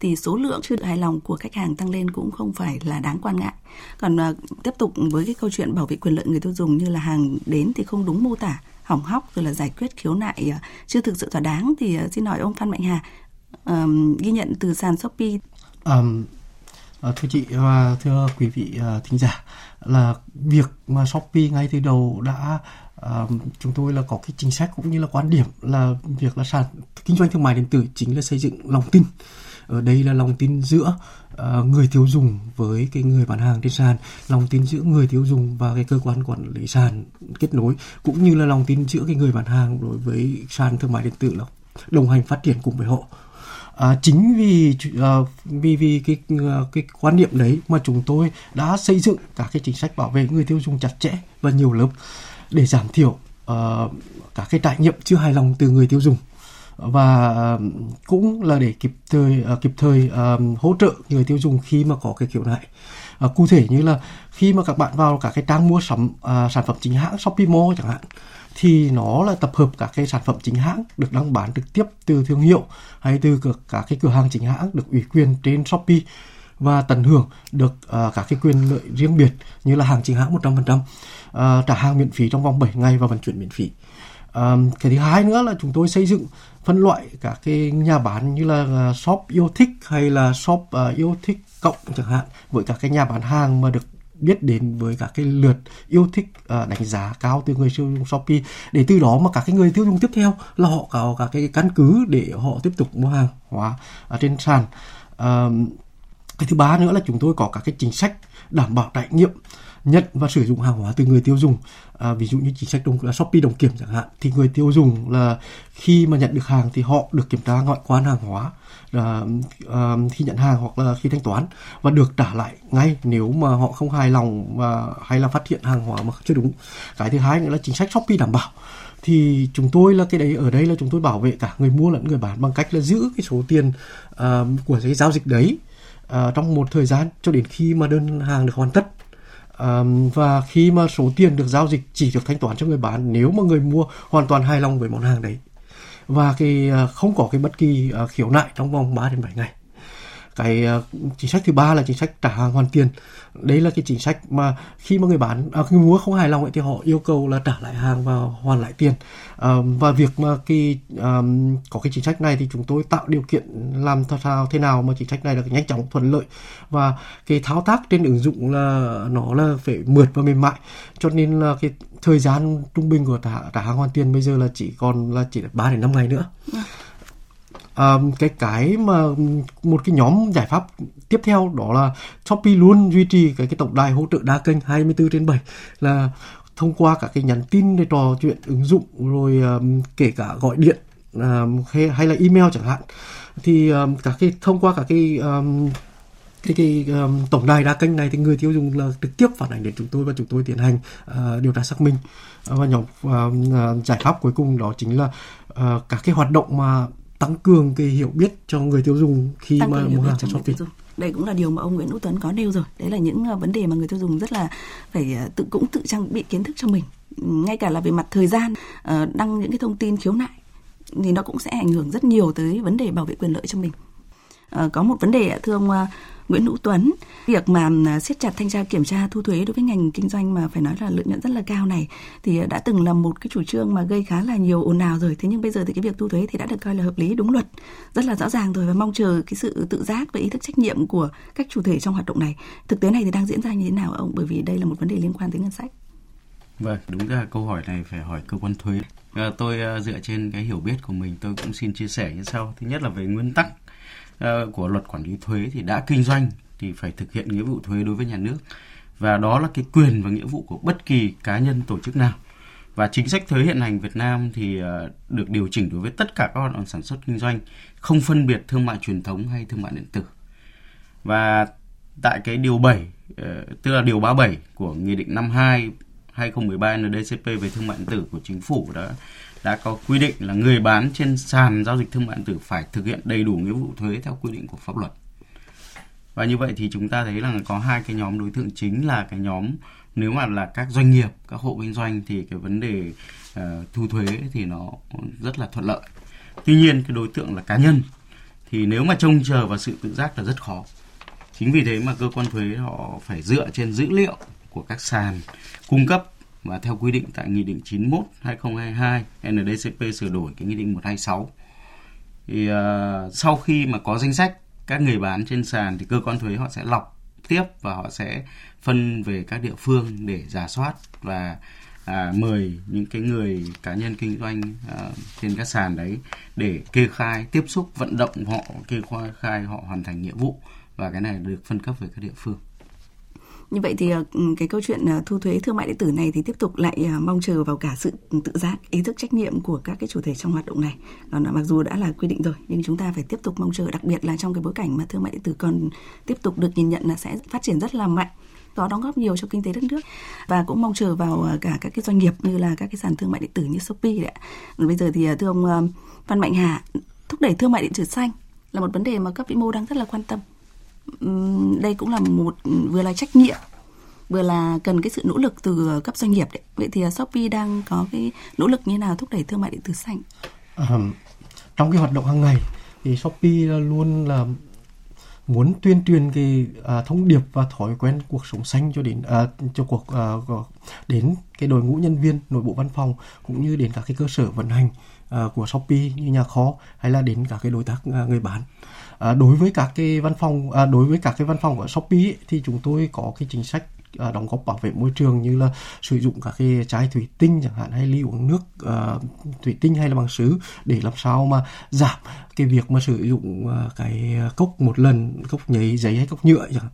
Thì số lượng chưa được hài lòng của khách hàng tăng lên cũng không phải là đáng quan ngại. Còn uh, tiếp tục với cái câu chuyện bảo vệ quyền lợi người tiêu dùng như là hàng đến thì không đúng mô tả, hỏng hóc rồi là giải quyết khiếu nại uh, chưa thực sự thỏa đáng thì uh, xin hỏi ông Phan Mạnh Hà uh, ghi nhận từ sàn Shopee. Um, Ờ, thưa chị và thưa quý vị ờ, thính giả là việc mà Shopee ngay từ đầu đã à, chúng tôi là có cái chính sách cũng như là quan điểm là việc là sàn kinh doanh thương mại điện tử chính là xây dựng lòng tin. Ở đây là lòng tin giữa uh, người tiêu dùng với cái người bán hàng trên sàn lòng tin giữa người tiêu dùng và cái cơ quan quản lý sàn kết nối cũng như là lòng tin giữa cái người bán hàng đối với sàn thương mại điện tử là đồng hành phát triển cùng với họ. À, chính vì à, vì vì cái à, cái quan niệm đấy mà chúng tôi đã xây dựng các cái chính sách bảo vệ người tiêu dùng chặt chẽ và nhiều lớp để giảm thiểu à, uh, các cái trải nghiệm chưa hài lòng từ người tiêu dùng và cũng là để kịp thời ờ, kịp thời hỗ trợ người tiêu dùng khi mà có cái kiểu này ờ, cụ thể như là khi mà các bạn vào các cái trang mua sắm ờ, sản phẩm chính hãng Shopee Mall chẳng hạn thì nó là tập hợp các cái sản phẩm chính hãng được đăng bán trực tiếp từ thương hiệu hay từ các cái cửa hàng chính hãng được ủy quyền trên Shopee và tận hưởng được uh, các cái quyền lợi riêng biệt như là hàng chính hãng 100%, uh, trả hàng miễn phí trong vòng 7 ngày và vận chuyển miễn phí. À, cái thứ hai nữa là chúng tôi xây dựng phân loại các cái nhà bán như là ờ, shop yêu thích hay là shop uh, yêu thích cộng chẳng hạn với các cái nhà bán hàng mà được biết đến với các cái lượt yêu thích uh, đánh giá cao từ người tiêu dùng Shopee. Để từ đó mà các cái người tiêu dùng tiếp theo là họ có các cái căn cứ để họ tiếp tục mua hàng hóa trên sàn. Uh, cái thứ ba nữa là chúng tôi có các cái chính sách đảm bảo trải nghiệm nhận và sử dụng hàng hóa từ người tiêu dùng. À, ví dụ như chính sách đồng là shopee đồng kiểm chẳng hạn thì người tiêu dùng là khi mà nhận được hàng thì họ được kiểm tra ngoại quan hàng hóa à, à, khi nhận hàng hoặc là khi thanh toán và được trả lại ngay nếu mà họ không hài lòng và hay là phát hiện hàng hóa mà chưa đúng. Cái thứ hai nữa là chính sách shopee đảm bảo. Thì chúng tôi là cái đấy ở đây là chúng tôi bảo vệ cả người mua lẫn người bán bằng cách là giữ cái số tiền uh, của cái giao dịch đấy uh, trong một thời gian cho đến khi mà đơn hàng được hoàn tất. À, và khi mà số tiền được giao dịch chỉ được thanh toán cho người bán nếu mà người mua hoàn toàn hài lòng với món hàng đấy. Và cái ờ, không có cái bất kỳ ờ, khiếu nại trong vòng 3 đến 7 ngày cái ờ, chính sách thứ ba là chính sách trả hàng hoàn tiền. Đấy là cái chính sách mà khi mà người bán à, người mua không hài lòng ấy, thì họ yêu cầu là trả lại hàng và hoàn lại tiền. À, và việc mà cái à, có cái chính sách này thì chúng tôi tạo điều kiện làm sao thế nào mà chính sách này là nhanh chóng thuận lợi. Và cái thao tác trên ứng dụng là nó là phải mượt và mềm mại. Cho nên là cái thời gian trung bình của trả, trả hàng hoàn tiền bây giờ là chỉ còn là chỉ 3 đến 5 ngày nữa. Ừ. À, cái cái mà một cái nhóm giải pháp tiếp theo đó là Shopee luôn duy trì cái cái tổng đài hỗ trợ đa kênh 24 trên 7 là thông qua các cái nhắn tin để trò chuyện ứng dụng rồi um, kể cả gọi điện um, hay, hay là email chẳng hạn. Thì um, các cái thông qua các cái um, cái, cái um, tổng đài đa kênh này thì người tiêu dùng là trực tiếp phản ánh đến chúng tôi và chúng tôi tiến hành uh, điều tra xác minh. Uh, và nhóm uh, giải pháp cuối cùng đó chính là uh, các cái hoạt động mà tăng cường cái hiểu biết cho người tiêu dùng khi tăng mà mua hàng trên Shopee. Đây cũng là điều mà ông Nguyễn Hữu Tuấn có nêu rồi. Đấy là những ờ, vấn đề mà người tiêu dùng rất là phải ờ, tự cũng tự trang bị kiến thức cho mình. Ngay cả là về mặt thời gian ờ, đăng những cái thông tin khiếu nại thì nó cũng sẽ ảnh hưởng rất nhiều tới vấn đề bảo vệ quyền lợi cho mình. Có một vấn đề thưa ông Nguyễn Hữu Tuấn, việc mà à, siết chặt thanh tra kiểm tra thu thuế đối với ngành kinh doanh mà phải nói là lợi nhuận rất là cao này thì à, đã từng là một cái chủ trương mà gây khá là nhiều ồn ào rồi. Thế nhưng bây giờ thì cái việc thu thuế thì đã được coi là hợp lý đúng luật, rất là rõ ràng rồi và mong chờ cái sự tự giác và ý thức trách nhiệm của các chủ thể trong hoạt động này. Thực tế này thì đang diễn ra như thế nào ông? Bởi vì đây là một vấn đề liên quan tới ngân sách. Vâng, đúng ra câu hỏi này phải hỏi cơ quan thuế. À, tôi à, dựa trên cái hiểu biết của mình tôi cũng xin chia sẻ như sau. Thứ nhất là về nguyên tắc Ờ, của luật quản lý thuế thì đã kinh doanh thì phải thực hiện nghĩa vụ thuế đối với nhà nước. Và đó là cái quyền và nghĩa vụ của bất kỳ cá nhân tổ chức nào. Và chính sách thuế hiện hành Việt Nam thì ờ, được điều chỉnh đối với tất cả các hoạt động sản xuất kinh doanh, không phân biệt thương mại truyền thống hay thương mại điện tử. Và tại cái điều 7 ờ, tức là điều 37 của nghị định 52 2013 NDCP về thương mại điện tử của chính phủ đã đã có quy định là người bán trên sàn giao dịch thương mại điện tử phải thực hiện đầy đủ nghĩa vụ thuế theo quy định của pháp luật. Và như vậy thì chúng ta thấy là có hai cái nhóm đối tượng chính là cái nhóm nếu mà là các doanh nghiệp, các hộ kinh doanh thì cái vấn đề uh, thu thuế thì nó rất là thuận lợi. Tuy nhiên cái đối tượng là cá nhân thì nếu mà trông chờ vào sự tự giác là rất khó. Chính vì thế mà cơ quan thuế họ phải dựa trên dữ liệu của các sàn cung cấp và theo quy định tại Nghị định 91 2022 NDCP sửa đổi cái Nghị định 126 thì uh, sau khi mà có danh sách các người bán trên sàn thì cơ quan thuế họ sẽ lọc tiếp và họ sẽ phân về các địa phương để giả soát và à, mời những cái người cá nhân kinh doanh à, trên các sàn đấy để kê khai tiếp xúc vận động họ kê khai họ hoàn thành nhiệm vụ. Và cái này được phân cấp về các địa phương như vậy thì ờ, ừ, cái câu chuyện ờ, thu thuế thương mại điện tử này thì tiếp tục lại ờ, mong chờ vào cả sự tự giác, ý thức trách nhiệm của các cái chủ thể trong hoạt động này. Còn mặc dù đã là quy định rồi nhưng chúng ta phải tiếp tục mong chờ đặc biệt là trong cái bối cảnh mà thương mại điện tử còn tiếp tục được nhìn nhận là sẽ phát triển rất là mạnh có đóng góp nhiều cho kinh tế đất nước và cũng mong chờ vào cả các cái doanh nghiệp như là các cái sàn thương mại điện tử như Shopee đấy ạ. Bây giờ thì thưa ông Văn Mạnh Hà, thúc đẩy thương mại điện tử xanh là một vấn đề mà cấp vĩ mô đang rất là quan tâm đây cũng là một vừa là trách nhiệm vừa là cần cái sự nỗ lực từ cấp doanh nghiệp đấy. Vậy thì à, Shopee đang có cái nỗ lực như nào thúc đẩy thương mại điện tử xanh? À, trong cái hoạt động hàng ngày thì Shopee luôn là muốn tuyên truyền cái à, thông điệp và thói quen cuộc sống xanh cho đến à, cho cuộc à, đến cái đội ngũ nhân viên nội bộ văn phòng cũng như đến các cái cơ sở vận hành Ờ, của Shopee như nhà kho hay là đến các cái đối tác ờ, người bán. À, đối với các cái văn phòng à, đối với các cái văn phòng của Shopee ấy, thì chúng tôi có cái chính sách uh, đóng góp bảo vệ môi trường như là sử dụng các cái chai thủy tinh chẳng hạn hay ly uống nước uh, thủy tinh hay là bằng sứ để làm sao mà giảm cái việc mà sử dụng uh, cái cốc một lần cốc giấy giấy hay cốc nhựa chẳng hạn.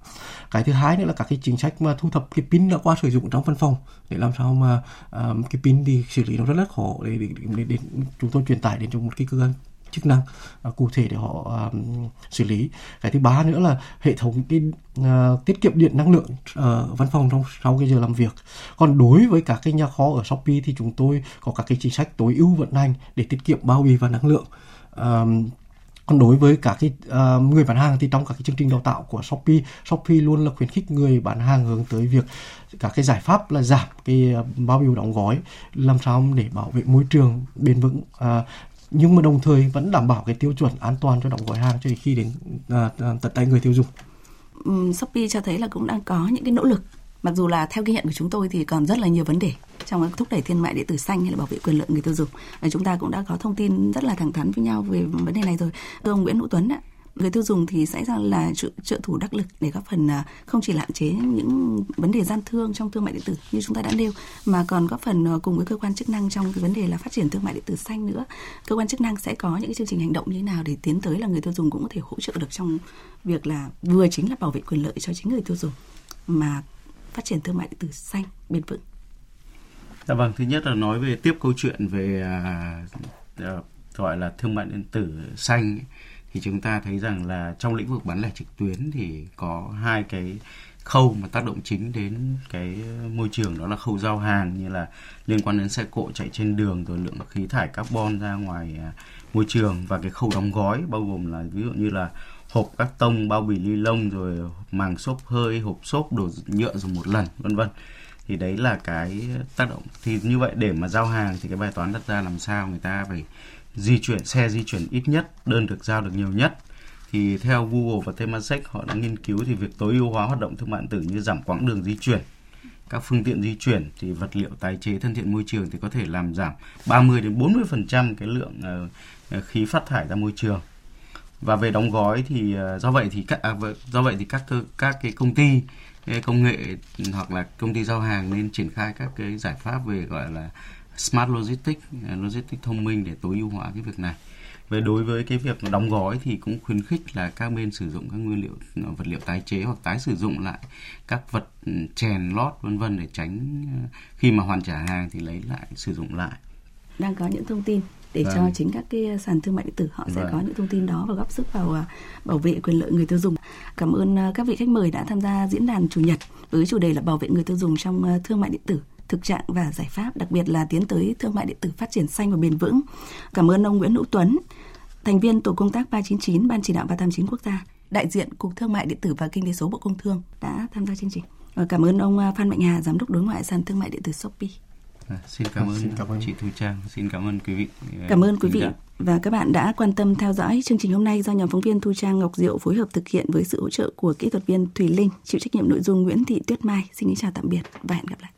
cái thứ hai nữa là các cái chính sách mà thu thập cái pin đã qua sử dụng trong văn phòng để làm sao mà um, cái pin thì xử lý nó rất là khó để, để, để, để chúng tôi truyền tải đến cho một cái cơ quan chức năng uh, cụ thể để họ uh, xử lý. Cái thứ ba nữa là hệ thống cái uh, tiết kiệm điện năng lượng uh, văn phòng trong sau cái giờ làm việc. Còn đối với các cái nhà kho ở shopee thì chúng tôi có các cái chính sách tối ưu vận hành để tiết kiệm bao bì và năng lượng. Uh, còn đối với các cái uh, người bán hàng thì trong các cái chương trình đào tạo của Shopee, Shopee luôn là khuyến khích người bán hàng hướng tới việc các cái giải pháp là giảm cái bao bì đóng gói làm sao để bảo vệ môi trường bền vững uh, nhưng mà đồng thời vẫn đảm bảo cái tiêu chuẩn an toàn cho đóng gói hàng cho đến khi đến à, à, tận tay người tiêu dùng. Um, Shopee cho thấy là cũng đang có những cái nỗ lực. Mặc dù là theo ghi nhận của chúng tôi thì còn rất là nhiều vấn đề trong thúc đẩy thương mại điện tử xanh hay là bảo vệ quyền lợi người tiêu dùng. Và chúng ta cũng đã có thông tin rất là thẳng thắn với nhau về vấn đề này rồi. Thưa ông Nguyễn Hữu Tuấn ạ người tiêu dùng thì sẽ là trợ, trợ thủ đắc lực để góp phần à, không chỉ hạn chế những vấn đề gian thương trong thương mại điện tử như chúng ta đã nêu mà còn góp phần à, cùng với cơ quan chức năng trong cái vấn đề là phát triển thương mại điện tử xanh nữa. Cơ quan chức năng sẽ có những cái chương trình hành động như thế nào để tiến tới là người tiêu dùng cũng có thể hỗ trợ được trong việc là vừa chính là bảo vệ quyền lợi cho chính người tiêu dùng mà phát triển thương mại điện tử xanh bền vững. Dạ vâng, thứ nhất là nói về tiếp câu chuyện về à, à, gọi là thương mại điện tử xanh. ấy thì chúng ta thấy rằng là trong lĩnh vực bán lẻ trực tuyến thì có hai cái khâu mà tác động chính đến cái môi trường, đó là khâu giao hàng như là liên quan đến xe cộ chạy trên đường, rồi lượng khí thải carbon ra ngoài à, môi trường và cái khâu đóng gói, bao gồm là ví dụ như là hộp các tông, bao bì ni lông, rồi màng xốp hơi, hộp xốp, đồ nhựa dùng một lần, vân vân. Thì đấy là cái tác động. Thì như vậy để mà giao hàng thì cái bài toán đặt ra làm sao người ta phải di chuyển xe di chuyển ít nhất đơn được giao được nhiều nhất thì theo Google và Temasek họ đã nghiên cứu thì việc tối ưu hóa hoạt động thương mại điện tử như giảm quãng đường di chuyển các phương tiện di chuyển thì vật liệu tái chế thân thiện môi trường thì có thể làm giảm 30 đến 40% cái lượng uh, khí phát thải ra môi trường. Và về đóng gói thì uh, do vậy thì các à, do vậy thì các các cái công ty công nghệ ừ, hoặc là công ty giao hàng nên triển khai các cái giải pháp về gọi là smart logistics à, logistics thông minh để tối ưu hóa cái việc này về đối với cái việc đóng gói thì cũng khuyến khích là các bên sử dụng các nguyên liệu ờ, vật liệu tái chế hoặc tái sử dụng lại các vật ừ, chèn lót vân vân để tránh ờ, khi mà hoàn trả hàng thì lấy lại sử dụng lại đang có những thông tin để vâng. cho chính các cái sàn thương mại điện tử họ sẽ vâng. có những thông tin đó và góp sức vào à, bảo vệ quyền lợi người tiêu dùng. Cảm ơn à, các vị khách mời đã tham gia diễn đàn chủ nhật với chủ đề là bảo vệ người tiêu dùng trong à, thương mại điện tử thực trạng và giải pháp, đặc biệt là tiến tới thương mại điện tử phát triển xanh và bền vững. Cảm ơn ông Nguyễn Hữu Tuấn, thành viên tổ công tác 399 Ban chỉ đạo 389 quốc gia, đại diện Cục Thương mại điện tử và Kinh tế số Bộ Công Thương đã tham gia chương trình. Và cảm ơn ông Phan Mạnh Hà, giám đốc đối ngoại sàn thương mại điện tử Shopee. À, xin cảm ơn, xin cảm ơn chị Thu Trang, xin cảm ơn quý vị. Cảm ơn quý vị và các bạn đã quan tâm theo dõi chương trình hôm nay do nhóm phóng viên Thu Trang Ngọc Diệu phối hợp thực hiện với sự hỗ trợ của kỹ thuật viên Thùy Linh, chịu trách nhiệm nội dung Nguyễn Thị Tuyết Mai. Xin kính chào tạm biệt và hẹn gặp lại.